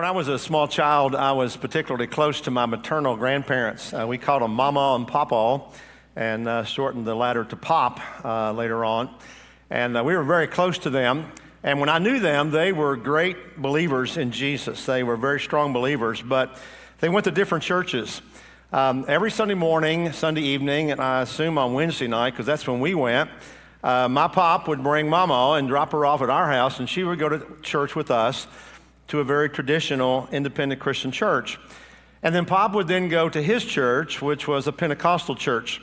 When I was a small child, I was particularly close to my maternal grandparents. Uh, we called them Mama and Papa, and uh, shortened the latter to Pop uh, later on. And uh, we were very close to them. And when I knew them, they were great believers in Jesus. They were very strong believers, but they went to different churches. Um, every Sunday morning, Sunday evening, and I assume on Wednesday night, because that's when we went, uh, my pop would bring Mama and drop her off at our house, and she would go to church with us to a very traditional independent Christian church. And then Pop would then go to his church, which was a Pentecostal church.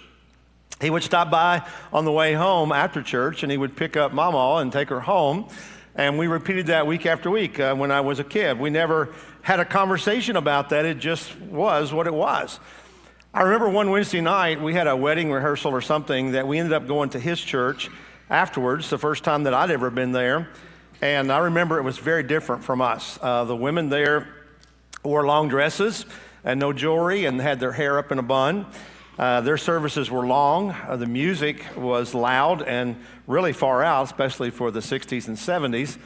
He would stop by on the way home after church and he would pick up Mama and take her home. And we repeated that week after week uh, when I was a kid. We never had a conversation about that, it just was what it was. I remember one Wednesday night, we had a wedding rehearsal or something that we ended up going to his church afterwards, the first time that I'd ever been there. And I remember it was very different from us. Uh, the women there wore long dresses and no jewelry and had their hair up in a bun. Uh, their services were long. Uh, the music was loud and really far out, especially for the 60s and 70s.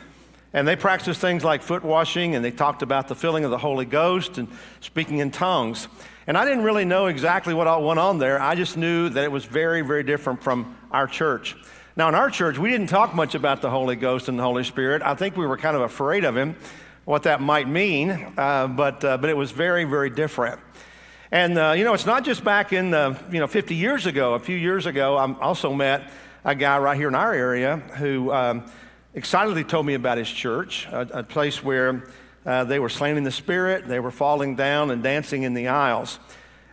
And they practiced things like foot washing and they talked about the filling of the Holy Ghost and speaking in tongues. And I didn't really know exactly what all went on there. I just knew that it was very, very different from our church. Now, in our church, we didn't talk much about the Holy Ghost and the Holy Spirit. I think we were kind of afraid of him, what that might mean, uh, but, uh, but it was very, very different. And, uh, you know, it's not just back in the, you know, 50 years ago. A few years ago, I also met a guy right here in our area who um, excitedly told me about his church, a, a place where uh, they were slain in the Spirit, they were falling down and dancing in the aisles.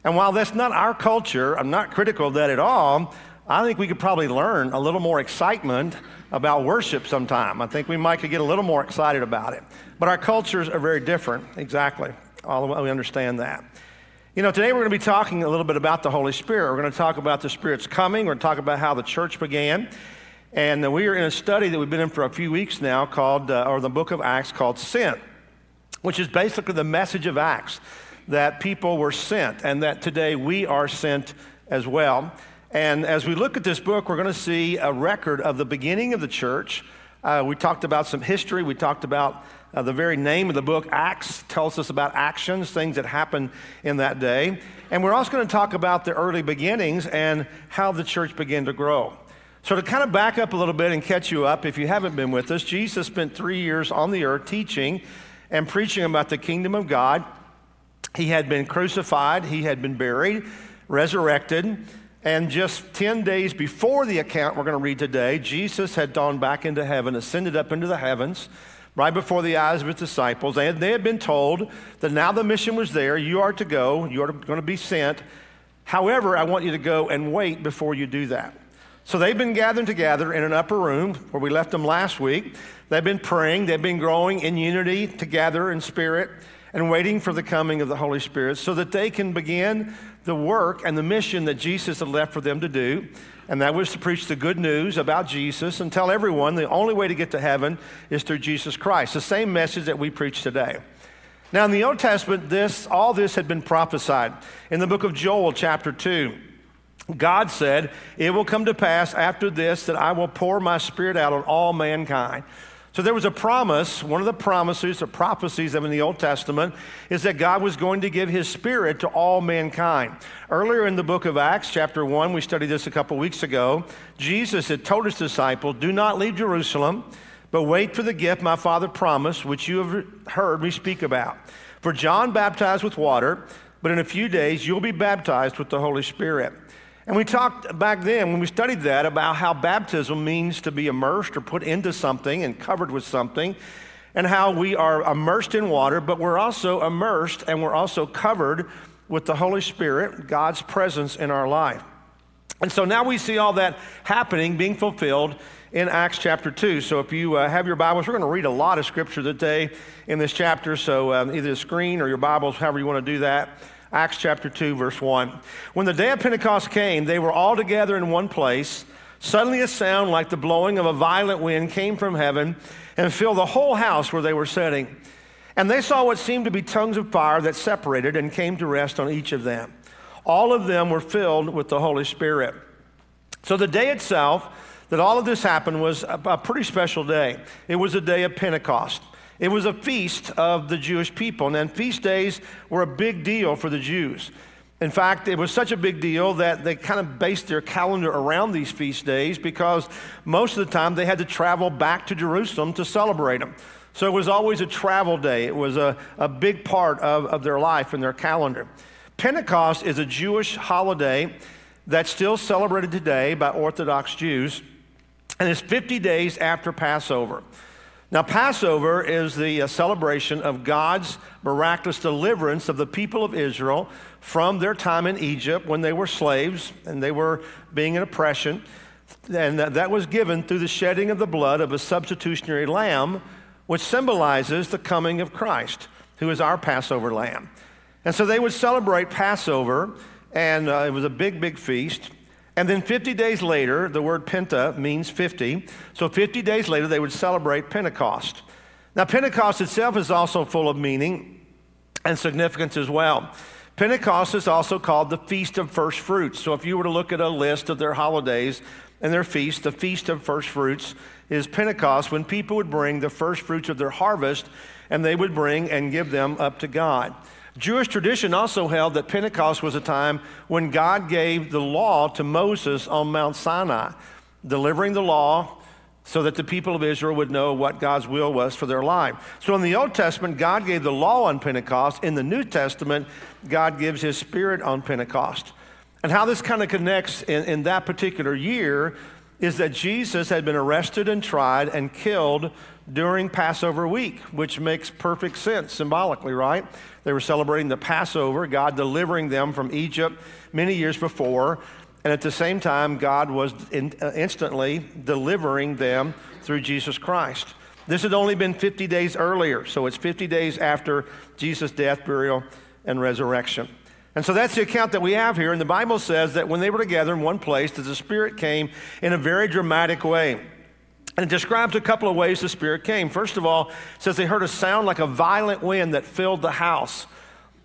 And while that's not our culture, I'm not critical of that at all. I think we could probably learn a little more excitement about worship sometime. I think we might could get a little more excited about it. But our cultures are very different, exactly. All we understand that. You know, today we're going to be talking a little bit about the Holy Spirit. We're going to talk about the Spirit's coming. We're going to talk about how the church began. And we are in a study that we've been in for a few weeks now called, uh, or the book of Acts called Sent, which is basically the message of Acts that people were sent and that today we are sent as well. And as we look at this book, we're going to see a record of the beginning of the church. Uh, we talked about some history. We talked about uh, the very name of the book, Acts, tells us about actions, things that happened in that day. And we're also going to talk about the early beginnings and how the church began to grow. So, to kind of back up a little bit and catch you up, if you haven't been with us, Jesus spent three years on the earth teaching and preaching about the kingdom of God. He had been crucified, he had been buried, resurrected. And just 10 days before the account we're going to read today, Jesus had gone back into heaven, ascended up into the heavens, right before the eyes of his disciples. They had, they had been told that now the mission was there. You are to go, you are going to be sent. However, I want you to go and wait before you do that. So they've been gathered together in an upper room where we left them last week. They've been praying, they've been growing in unity together in spirit and waiting for the coming of the Holy Spirit so that they can begin the work and the mission that Jesus had left for them to do. And that was to preach the good news about Jesus and tell everyone the only way to get to heaven is through Jesus Christ. The same message that we preach today. Now, in the Old Testament, this, all this had been prophesied. In the book of Joel, chapter 2, God said, It will come to pass after this that I will pour my spirit out on all mankind. So there was a promise, one of the promises, the prophecies of in the Old Testament, is that God was going to give his spirit to all mankind. Earlier in the book of Acts, chapter 1, we studied this a couple weeks ago, Jesus had told his disciples, Do not leave Jerusalem, but wait for the gift my Father promised, which you have heard me speak about. For John baptized with water, but in a few days you'll be baptized with the Holy Spirit. And we talked back then, when we studied that, about how baptism means to be immersed or put into something and covered with something, and how we are immersed in water, but we're also immersed and we're also covered with the Holy Spirit, God's presence in our life. And so now we see all that happening, being fulfilled in Acts chapter 2. So if you uh, have your Bibles, we're going to read a lot of scripture today in this chapter. So um, either the screen or your Bibles, however you want to do that. Acts chapter 2, verse 1. When the day of Pentecost came, they were all together in one place. Suddenly, a sound like the blowing of a violent wind came from heaven and filled the whole house where they were sitting. And they saw what seemed to be tongues of fire that separated and came to rest on each of them. All of them were filled with the Holy Spirit. So, the day itself that all of this happened was a, pretty special day. It was a day of Pentecost. It was a feast of the Jewish people, and feast days were a big deal for the Jews. In fact, it was such a big deal that they kind of based their calendar around these feast days because most of the time they had to travel back to Jerusalem to celebrate them. So it was always a travel day. It was a, a big part of, of their life and their calendar. Pentecost is a Jewish holiday that's still celebrated today by Orthodox Jews, and it's 50 days after Passover. Now, Passover is the uh, celebration of God's miraculous deliverance of the people of Israel from their time in Egypt when they were slaves and they were being in oppression. And that was given through the shedding of the blood of a substitutionary lamb, which symbolizes the coming of Christ, who is our Passover lamb. And so they would celebrate Passover, and uh, it was a big, big feast. And then 50 days later, the word Penta means 50. So 50 days later, they would celebrate Pentecost. Now, Pentecost itself is also full of meaning and significance as well. Pentecost is also called the Feast of First Fruits. So if you were to look at a list of their holidays and their feasts, the Feast of First Fruits is Pentecost when people would bring the first fruits of their harvest and they would bring and give them up to God. Jewish tradition also held that Pentecost was a time when God gave the law to Moses on Mount Sinai, delivering the law so that the people of Israel would know what God's will was for their life. So in the Old Testament, God gave the law on Pentecost. In the New Testament, God gives his spirit on Pentecost. And how this kind of connects in, in that particular year is that Jesus had been arrested and tried and killed during Passover week, which makes perfect sense symbolically, right? They were celebrating the Passover, God delivering them from Egypt many years before. And at the same time, God was in, uh, instantly delivering them through Jesus Christ. This had only been 50 days earlier, so it's 50 days after Jesus' death, burial, and resurrection. And so that's the account that we have here. And the Bible says that when they were together in one place, that the Spirit came in a very dramatic way. And it describes a couple of ways the Spirit came. First of all, it says they heard a sound like a violent wind that filled the house.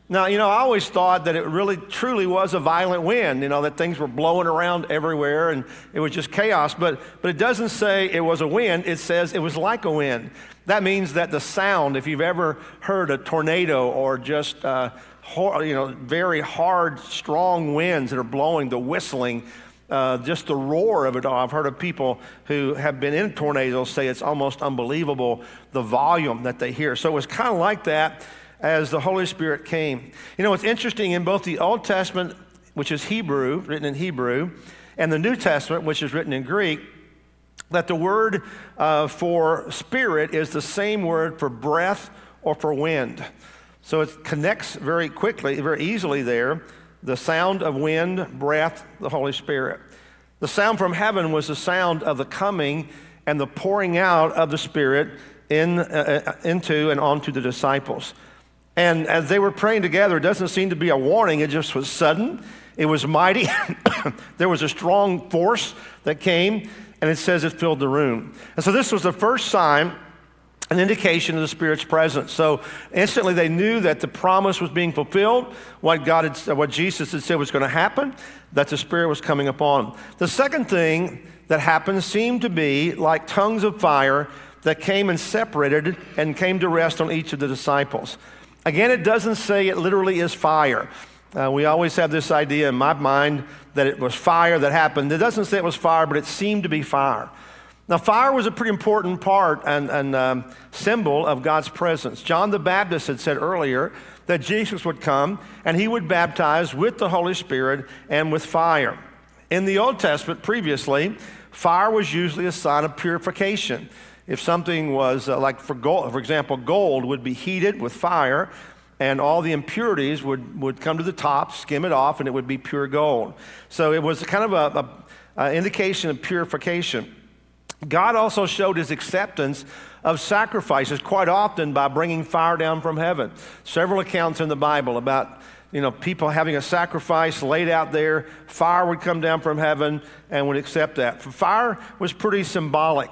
Now, you know, I always thought that it really truly was a violent wind, you know, that things were blowing around everywhere and it was just chaos. But, but it doesn't say it was a wind, it says it was like a wind. That means that the sound, if you've ever heard a tornado or just, uh, you know, very hard, strong winds that are blowing, the whistling, uh, just the roar of it all. I've heard of people who have been in tornadoes say it's almost unbelievable the volume that they hear. So it was kind of like that as the Holy Spirit came. You know, it's interesting in both the Old Testament, which is Hebrew, written in Hebrew, and the New Testament, which is written in Greek, that the word uh, for spirit is the same word for breath or for wind. So it connects very quickly, very easily there the sound of wind, breath, the Holy Spirit. The sound from heaven was the sound of the coming and the pouring out of the Spirit in, uh, uh, into and onto the disciples. And as they were praying together, it doesn't seem to be a warning, it just was sudden. It was mighty. there was a strong force that came, and it says it filled the room. And so this was the first sign an indication of the Spirit's presence. So instantly they knew that the promise was being fulfilled, what, God had, what Jesus had said was going to happen, that the Spirit was coming upon them. The second thing that happened seemed to be like tongues of fire that came and separated and came to rest on each of the disciples. Again, it doesn't say it literally is fire. Uh, we always have this idea in my mind that it was fire that happened. It doesn't say it was fire, but it seemed to be fire. Now, fire was a pretty important part and, and um, symbol of God's presence. John the Baptist had said earlier that Jesus would come and he would baptize with the Holy Spirit and with fire. In the Old Testament, previously, fire was usually a sign of purification. If something was uh, like, for, gold, for example, gold would be heated with fire, and all the impurities would, would come to the top, skim it off, and it would be pure gold. So it was kind of a, a, a indication of purification. God also showed his acceptance of sacrifices quite often by bringing fire down from heaven. Several accounts in the Bible about you know, people having a sacrifice laid out there, fire would come down from heaven and would accept that. Fire was pretty symbolic.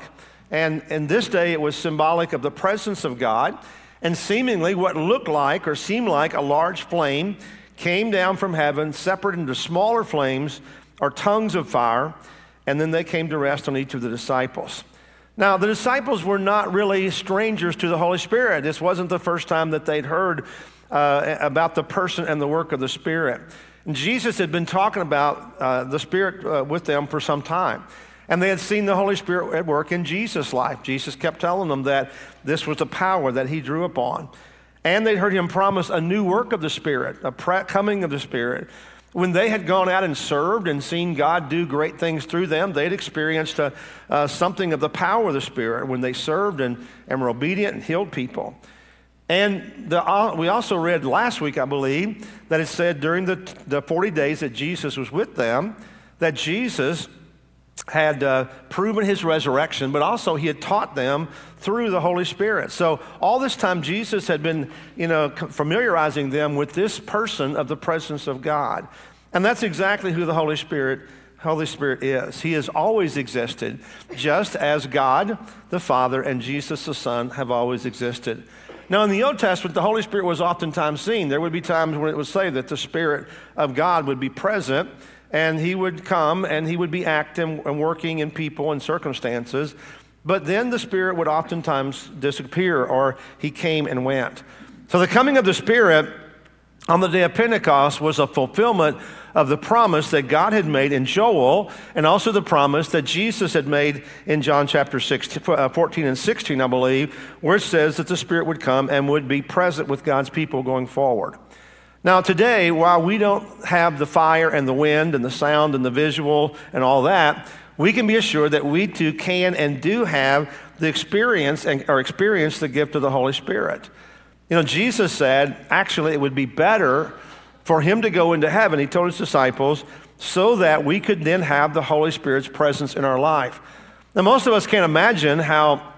And in this day, it was symbolic of the presence of God. And seemingly, what looked like or seemed like a large flame came down from heaven, separated into smaller flames or tongues of fire and then they came to rest on each of the disciples. Now, the disciples were not really strangers to the Holy Spirit. This wasn't the first time that they'd heard uh, about the person and the work of the Spirit. And Jesus had been talking about uh, the Spirit uh, with them for some time. And they had seen the Holy Spirit at work in Jesus' life. Jesus kept telling them that this was the power that he drew upon. And they'd heard him promise a new work of the Spirit, a coming of the Spirit. When they had gone out and served and seen God do great things through them, they'd experienced a, uh, uh, something of the power of the Spirit when they served and, and were obedient and healed people. And the, uh, we also read last week, I believe, that it said during the, the 40 days that Jesus was with them, that Jesus had uh, proven his resurrection, but also he had taught them through the Holy Spirit. So all this time, Jesus had been, you know, familiarizing them with this person of the presence of God, and that's exactly who the Holy Spirit. Holy Spirit is. He has always existed, just as God the Father and Jesus the Son have always existed. Now, in the Old Testament, the Holy Spirit was oftentimes seen. There would be times when it would say that the Spirit of God would be present and he would come and he would be acting and working in people and circumstances. But then the Spirit would oftentimes disappear or he came and went. So the coming of the Spirit on the day of Pentecost was a fulfillment of the promise that God had made in Joel and also the promise that Jesus had made in John chapter 16, uh, 14 and 16, I believe, where it says that the Spirit would come and would be present with God's people going forward. Now, today, while we don't have the fire and the wind and the sound and the visual and all that, we can be assured that we too can and do have the experience and, or experience the gift of the Holy Spirit. You know, Jesus said, actually, it would be better for him to go into heaven, he told his disciples, so that we could then have the Holy Spirit's presence in our life. Now, most of us can't imagine how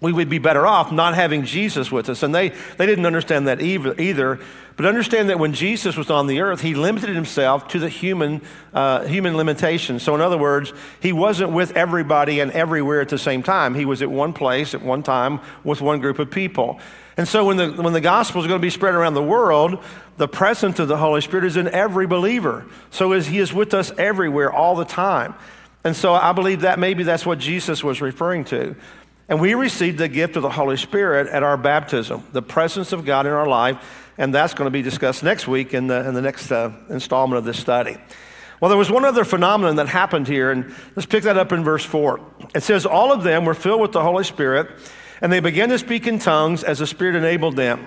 we would be better off not having Jesus with us. And they, they didn't understand that either. But understand that when Jesus was on the earth, he limited himself to the human, uh, human limitations. So, in other words, he wasn't with everybody and everywhere at the same time. He was at one place at one time with one group of people. And so, when the, when the gospel is going to be spread around the world, the presence of the Holy Spirit is in every believer. So, as he is with us everywhere all the time. And so, I believe that maybe that's what Jesus was referring to. And we received the gift of the Holy Spirit at our baptism, the presence of God in our life, and that's going to be discussed next week in the, in the next uh, installment of this study. Well, there was one other phenomenon that happened here, and let's pick that up in verse 4. It says, All of them were filled with the Holy Spirit, and they began to speak in tongues as the Spirit enabled them.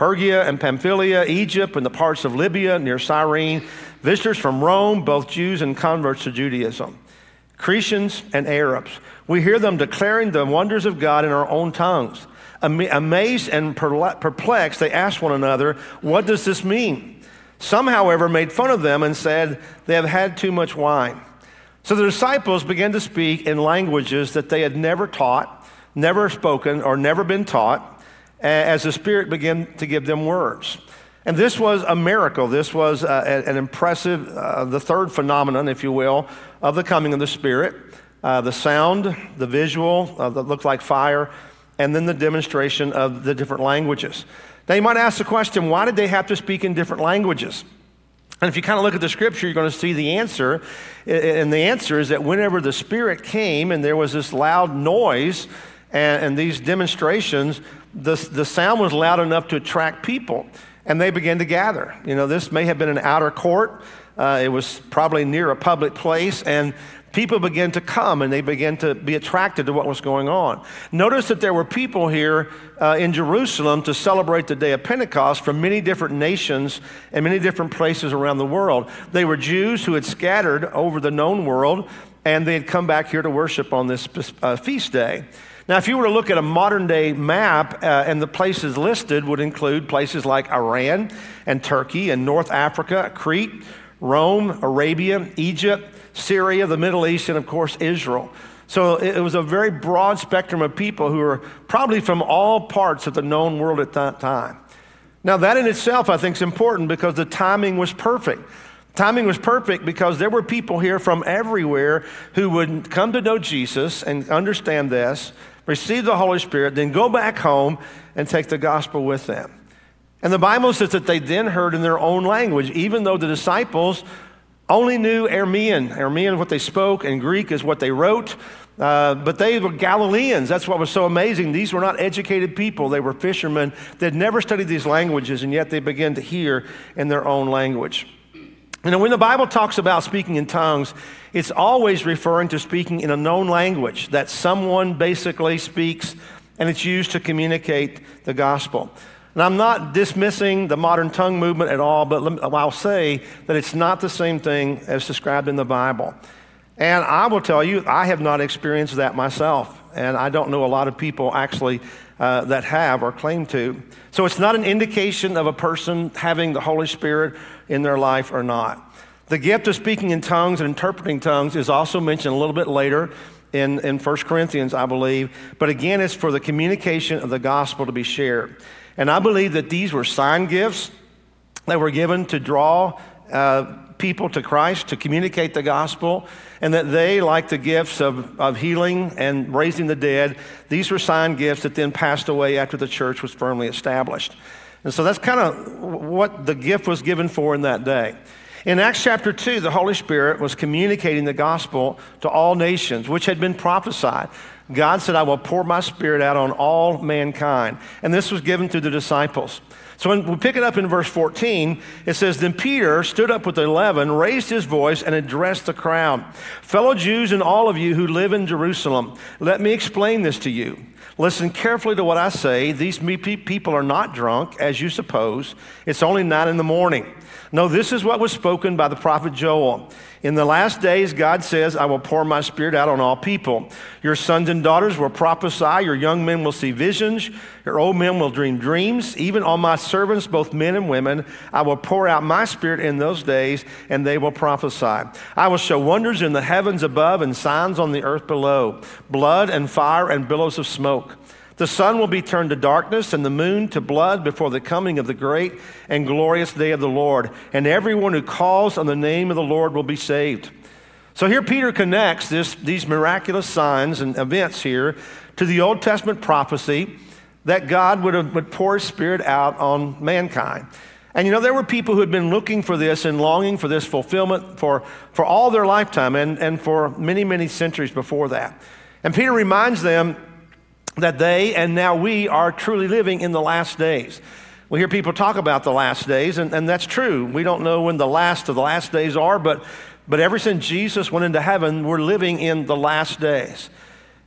Phrygia and Pamphylia, Egypt, and the parts of Libya near Cyrene, visitors from Rome, both Jews and converts to Judaism, Cretians and Arabs. We hear them declaring the wonders of God in our own tongues. Amazed and perplexed, they ask one another, What does this mean? Some, however, made fun of them and said, They have had too much wine. So the disciples began to speak in languages that they had never taught, never spoken, or never been taught as the Spirit began to give them words. And this was a miracle. This was uh, an impressive, uh, the third phenomenon, if you will, of the coming of the Spirit. Uh, the sound, the visual uh, that looked like fire, and then the demonstration of the different languages. Now, you might ask the question why did they have to speak in different languages? And if you kind of look at the scripture, you're going to see the answer. And the answer is that whenever the Spirit came and there was this loud noise and, and these demonstrations, the, the sound was loud enough to attract people, and they began to gather. You know, this may have been an outer court. Uh, it was probably near a public place, and people began to come and they began to be attracted to what was going on. Notice that there were people here uh, in Jerusalem to celebrate the day of Pentecost from many different nations and many different places around the world. They were Jews who had scattered over the known world and they had come back here to worship on this uh, feast day. Now, if you were to look at a modern day map, uh, and the places listed would include places like Iran and Turkey and North Africa, Crete, Rome, Arabia, Egypt, Syria, the Middle East, and of course, Israel. So it was a very broad spectrum of people who were probably from all parts of the known world at that time. Now, that in itself, I think, is important because the timing was perfect. Timing was perfect because there were people here from everywhere who would come to know Jesus and understand this, receive the Holy Spirit, then go back home and take the gospel with them. And the Bible says that they then heard in their own language, even though the disciples only knew Aramean. Aramean is what they spoke, and Greek is what they wrote. Uh, but they were Galileans. That's what was so amazing. These were not educated people, they were fishermen. They'd never studied these languages, and yet they began to hear in their own language. You know, when the Bible talks about speaking in tongues, it's always referring to speaking in a known language that someone basically speaks and it's used to communicate the gospel. And I'm not dismissing the modern tongue movement at all, but I'll say that it's not the same thing as described in the Bible. And I will tell you, I have not experienced that myself. And I don't know a lot of people actually uh, that have or claim to. So it's not an indication of a person having the Holy Spirit in their life or not. The gift of speaking in tongues and interpreting tongues is also mentioned a little bit later in, in 1 Corinthians, I believe. But again, it's for the communication of the gospel to be shared. And I believe that these were sign gifts that were given to draw uh, people to Christ, to communicate the gospel, and that they, like the gifts of, of healing and raising the dead, these were sign gifts that then passed away after the church was firmly established. And so that's kind of what the gift was given for in that day. In Acts chapter 2, the Holy Spirit was communicating the gospel to all nations, which had been prophesied. God said, I will pour my spirit out on all mankind. And this was given to the disciples. So when we pick it up in verse 14, it says, Then Peter stood up with the eleven, raised his voice, and addressed the crowd. Fellow Jews and all of you who live in Jerusalem, let me explain this to you. Listen carefully to what I say. These people are not drunk, as you suppose. It's only nine in the morning. No, this is what was spoken by the prophet Joel. In the last days, God says, I will pour my spirit out on all people. Your sons and daughters will prophesy, your young men will see visions, your old men will dream dreams. Even on my servants, both men and women, I will pour out my spirit in those days, and they will prophesy. I will show wonders in the heavens above and signs on the earth below blood and fire and billows of smoke. The sun will be turned to darkness and the moon to blood before the coming of the great and glorious day of the Lord. And everyone who calls on the name of the Lord will be saved. So here Peter connects this, these miraculous signs and events here to the Old Testament prophecy that God would, have, would pour his spirit out on mankind. And you know, there were people who had been looking for this and longing for this fulfillment for, for all their lifetime and, and for many, many centuries before that. And Peter reminds them that they and now we are truly living in the last days. We hear people talk about the last days, and, and that's true. We don't know when the last of the last days are, but, but ever since Jesus went into heaven, we're living in the last days.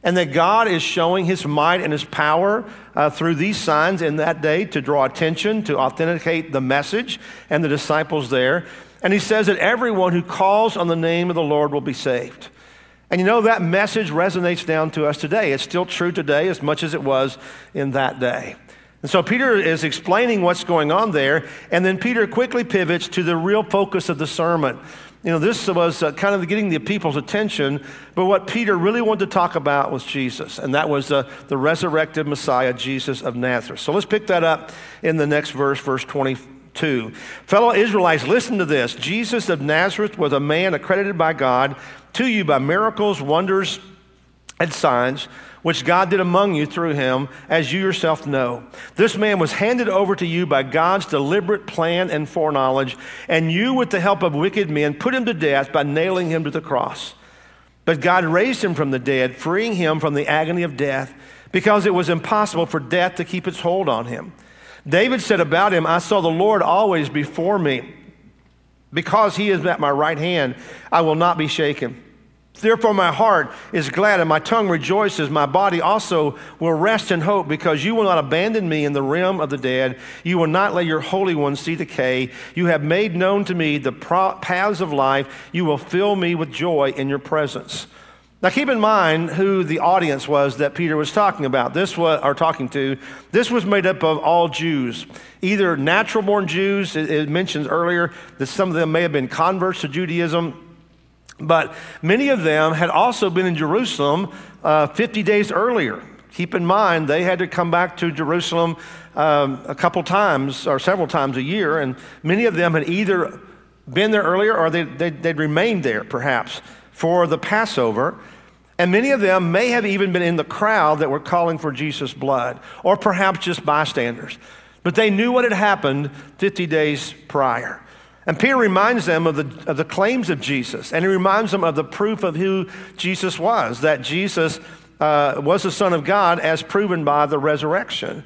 And that God is showing his might and his power uh, through these signs in that day to draw attention, to authenticate the message and the disciples there. And he says that everyone who calls on the name of the Lord will be saved. And you know, that message resonates down to us today. It's still true today as much as it was in that day. And so Peter is explaining what's going on there, and then Peter quickly pivots to the real focus of the sermon. You know, this was uh, kind of getting the people's attention, but what Peter really wanted to talk about was Jesus, and that was uh, the resurrected Messiah, Jesus of Nazareth. So let's pick that up in the next verse, verse 22. Fellow Israelites, listen to this. Jesus of Nazareth was a man accredited by God to you by miracles, wonders, and signs, which God did among you through him, as you yourself know. This man was handed over to you by God's deliberate plan and foreknowledge, and you, with the help of wicked men, put him to death by nailing him to the cross. But God raised him from the dead, freeing him from the agony of death, because it was impossible for death to keep its hold on him. David said about him, I saw the Lord always before me. Because he is at my right hand, I will not be shaken. Therefore, my heart is glad and my tongue rejoices. My body also will rest in hope because you will not abandon me in the realm of the dead. You will not let your Holy One see decay. You have made known to me the paths of life. You will fill me with joy in your presence. Now, keep in mind who the audience was that Peter was talking about. This was, or talking to. This was made up of all Jews, either natural born Jews. It, it mentions earlier that some of them may have been converts to Judaism But many of them had also been in Jerusalem uh, 50 days earlier. Keep in mind, they had to come back to Jerusalem um, a couple times or several times a year, and many of them had either been there earlier or they, they, they'd remained there perhaps for the Passover. And many of them may have even been in the crowd that were calling for Jesus' blood, or perhaps just bystanders. But they knew what had happened 50 days prior. And Peter reminds them of the, of the claims of Jesus, and he reminds them of the proof of who Jesus was that Jesus uh, was the Son of God as proven by the resurrection.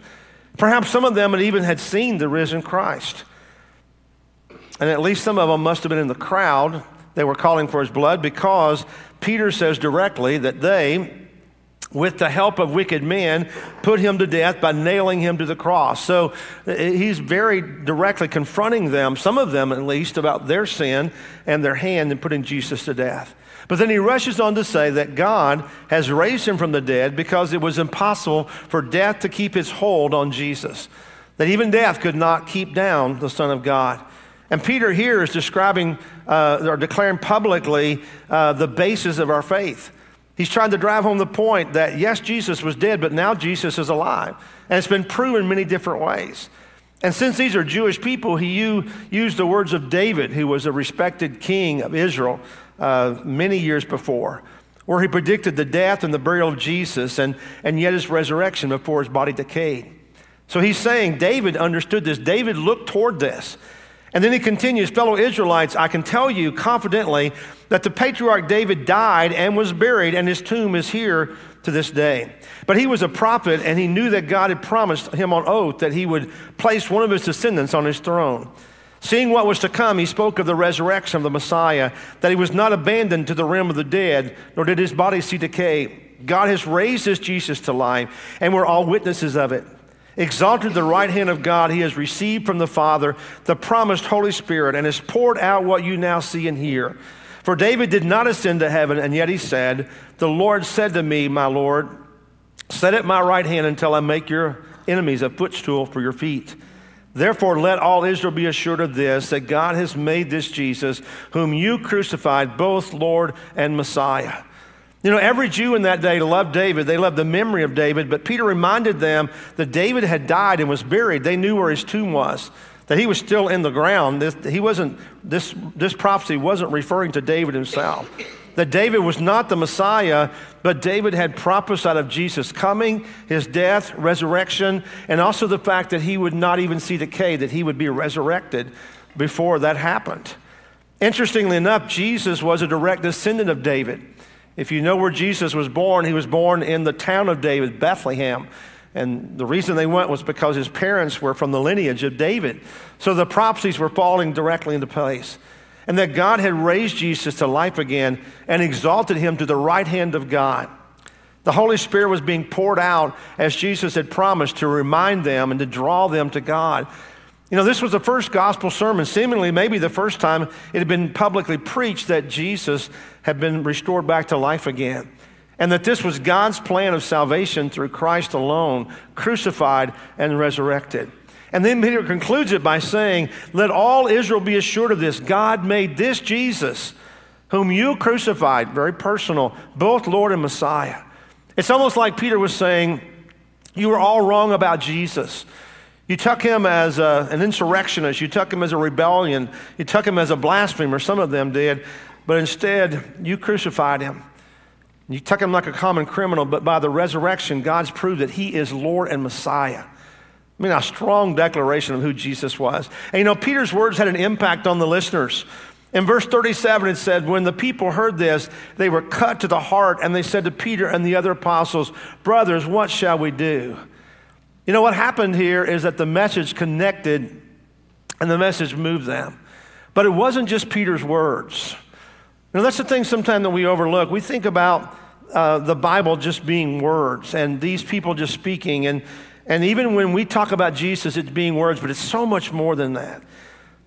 Perhaps some of them had even had seen the risen Christ. And at least some of them must have been in the crowd. They were calling for his blood because Peter says directly that they, with the help of wicked men, put him to death by nailing him to the cross. So uh, he's very directly confronting them, some of them at least, about their sin and their hand in putting Jesus to death. But then he rushes on to say that God has raised him from the dead because it was impossible for death to keep its hold on Jesus, that even death could not keep down the Son of God. And Peter here is describing uh, or declaring publicly uh, the basis of our faith. He's trying to drive home the point that yes, Jesus was dead, but now Jesus is alive. And it's been proven many different ways. And since these are Jewish people, he used the words of David, who was a respected king of Israel uh, many years before, where he predicted the death and the burial of Jesus and, and yet his resurrection before his body decayed. So he's saying David understood this. David looked toward this. And then he continues, fellow Israelites, I can tell you confidently that the patriarch David died and was buried, and his tomb is here to this day. But he was a prophet, and he knew that God had promised him on oath that he would place one of his descendants on his throne. Seeing what was to come, he spoke of the resurrection of the Messiah, that he was not abandoned to the realm of the dead, nor did his body see decay. God has raised this Jesus to life, and we're all witnesses of it. Exalted the right hand of God, he has received from the Father the promised Holy Spirit and has poured out what you now see and hear. For David did not ascend to heaven, and yet he said, The Lord said to me, My Lord, Sit at my right hand until I make your enemies a footstool for your feet. Therefore, let all Israel be assured of this that God has made this Jesus, whom you crucified, both Lord and Messiah. You know, every Jew in that day loved David. They loved the memory of David, but Peter reminded them that David had died and was buried. They knew where his tomb was, that he was still in the ground. This, he wasn't, this, this prophecy wasn't referring to David himself. That David was not the Messiah, but David had prophesied of Jesus coming, his death, resurrection, and also the fact that he would not even see decay, that he would be resurrected before that happened. Interestingly enough, Jesus was a direct descendant of David. If you know where Jesus was born, he was born in the town of David, Bethlehem. And the reason they went was because his parents were from the lineage of David. So the prophecies were falling directly into place. And that God had raised Jesus to life again and exalted him to the right hand of God. The Holy Spirit was being poured out as Jesus had promised to remind them and to draw them to God. You know, this was the first gospel sermon, seemingly maybe the first time it had been publicly preached that Jesus had been restored back to life again. And that this was God's plan of salvation through Christ alone, crucified and resurrected. And then Peter concludes it by saying, Let all Israel be assured of this. God made this Jesus, whom you crucified, very personal, both Lord and Messiah. It's almost like Peter was saying, You were all wrong about Jesus. You took him as a, an insurrectionist. You took him as a rebellion. You took him as a blasphemer. Some of them did. But instead, you crucified him. You took him like a common criminal, but by the resurrection, God's proved that he is Lord and Messiah. I mean, a strong declaration of who Jesus was. And you know, Peter's words had an impact on the listeners. In verse 37, it said, When the people heard this, they were cut to the heart, and they said to Peter and the other apostles, Brothers, what shall we do? You know, what happened here is that the message connected and the message moved them. But it wasn't just Peter's words. You know, that's the thing sometimes that we overlook. We think about uh, the Bible just being words and these people just speaking. And, and even when we talk about Jesus, it's being words, but it's so much more than that.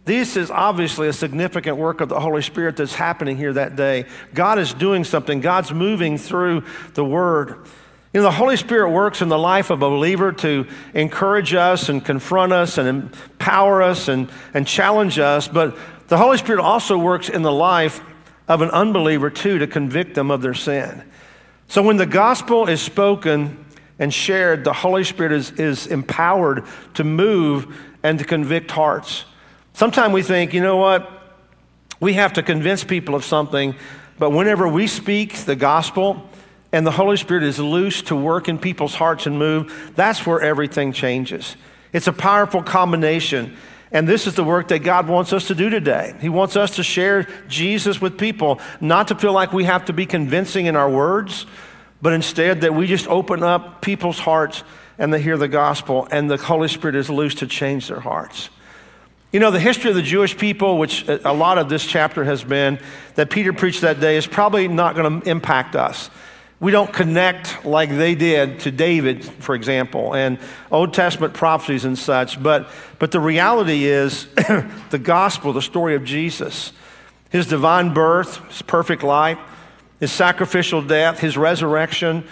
This is obviously a significant work of the Holy Spirit that's happening here that day. God is doing something, God's moving through the Word. You know, the Holy Spirit works in the life of a believer to encourage us and confront us and empower us and, and challenge us, but the Holy Spirit also works in the life of an unbeliever, too, to convict them of their sin. So when the gospel is spoken and shared, the Holy Spirit is, is empowered to move and to convict hearts. Sometimes we think, you know what? We have to convince people of something, but whenever we speak the gospel and the Holy Spirit is loose to work in people's hearts and move, that's where everything changes. It's a powerful combination. And this is the work that God wants us to do today. He wants us to share Jesus with people, not to feel like we have to be convincing in our words, but instead that we just open up people's hearts and they hear the gospel, and the Holy Spirit is loose to change their hearts. You know, the history of the Jewish people, which a lot of this chapter has been, that Peter preached that day, is probably not going to impact us. We don't connect like they did to David, for example, and Old Testament prophecies and such. But, but the reality is the gospel, the story of Jesus, his divine birth, his perfect life, his sacrificial death, his resurrection,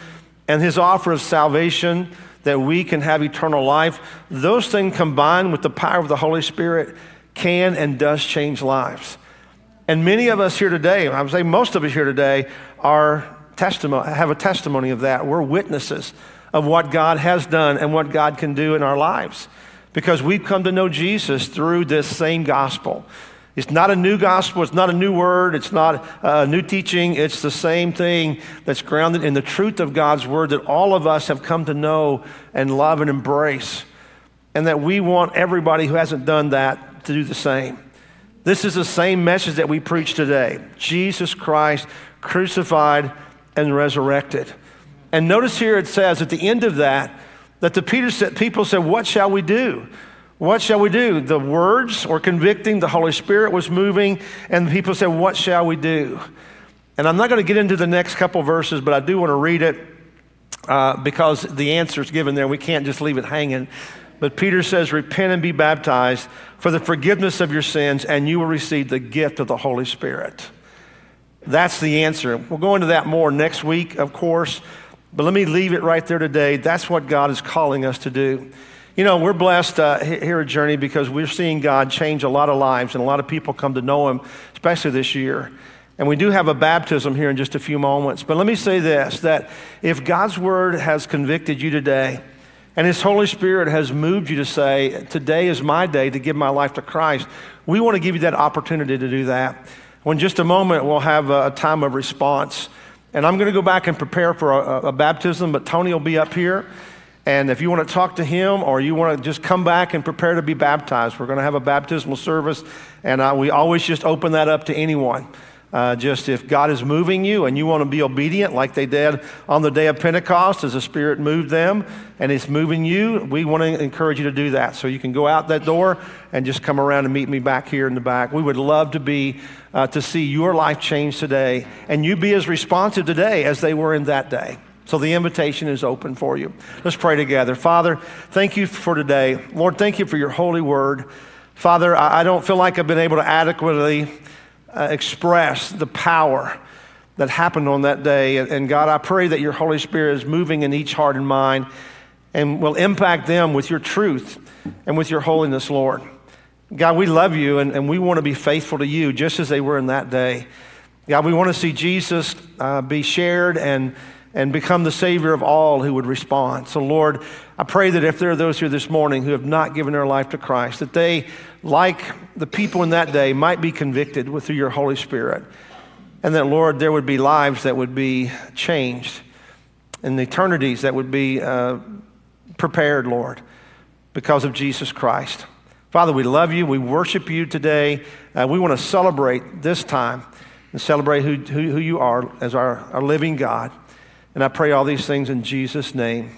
and his offer of salvation that we can have eternal life, those things combined with the power of the Holy Spirit can and does change lives. And many of us here today, I would say most of us here today, are testimony, have a testimony of that. We're witnesses of what God has done and what God can do in our lives because we've come to know Jesus through this same gospel. It's not a new gospel, it's not a new word, it's not a new teaching. It's the same thing that's grounded in the truth of God's word that all of us have come to know and love and embrace. And that we want everybody who hasn't done that to do the same. This is the same message that we preach today Jesus Christ crucified and resurrected. And notice here it says at the end of that, that the Peter said, people said, What shall we do? What shall we do? The words were convicting, the Holy Spirit was moving, and people said, What shall we do? And I'm not going to get into the next couple verses, but I do want to read it uh, because the answer is given there. We can't just leave it hanging. But Peter says, Repent and be baptized for the forgiveness of your sins, and you will receive the gift of the Holy Spirit. That's the answer. We'll go into that more next week, of course, but let me leave it right there today. That's what God is calling us to do. You know, we're blessed uh, here at Journey because we're seeing God change a lot of lives and a lot of people come to know Him, especially this year. And we do have a baptism here in just a few moments. But let me say this that if God's Word has convicted you today, and His Holy Spirit has moved you to say, Today is my day to give my life to Christ, we want to give you that opportunity to do that. Well, in just a moment, we'll have a time of response. And I'm going to go back and prepare for a, a, baptism, but Tony will be up here. And if you want to talk to him or you want to just come back and prepare to be baptized, we're going to have a baptismal service. And uh, we always just open that up to anyone. Uh, just if God is moving you and you want to be obedient like they did on the day of Pentecost as the Spirit moved them and it's moving you, we want to encourage you to do that. So you can go out that door and just come around and meet me back here in the back. We would love to be, uh, to see your life change today and you be as responsive today as they were in that day. So the invitation is open for you. Let's pray together. Father, thank you for today. Lord, thank you for your holy word. Father, I don't feel like I've been able to adequately uh, express the power that happened on that day. And, God, I pray that your Holy Spirit is moving in each heart and mind and will impact them with your truth and with your holiness, Lord. God, we love you and, and we want to be faithful to you just as they were in that day. God, we want to see Jesus uh, be shared and, and become the Savior of all who would respond. So, Lord, I pray that if there are those here this morning who have not given their life to Christ, that they like the people in that day, might be convicted with through your Holy Spirit. And that, Lord, there would be lives that would be changed and eternities that would be uh, prepared, Lord, because of Jesus Christ. Father, we love you. We worship you today. Uh, we want to celebrate this time and celebrate who, who, who you are as our, our living God. And I pray all these things in Jesus' name.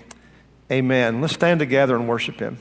Amen. Let's stand together and worship him.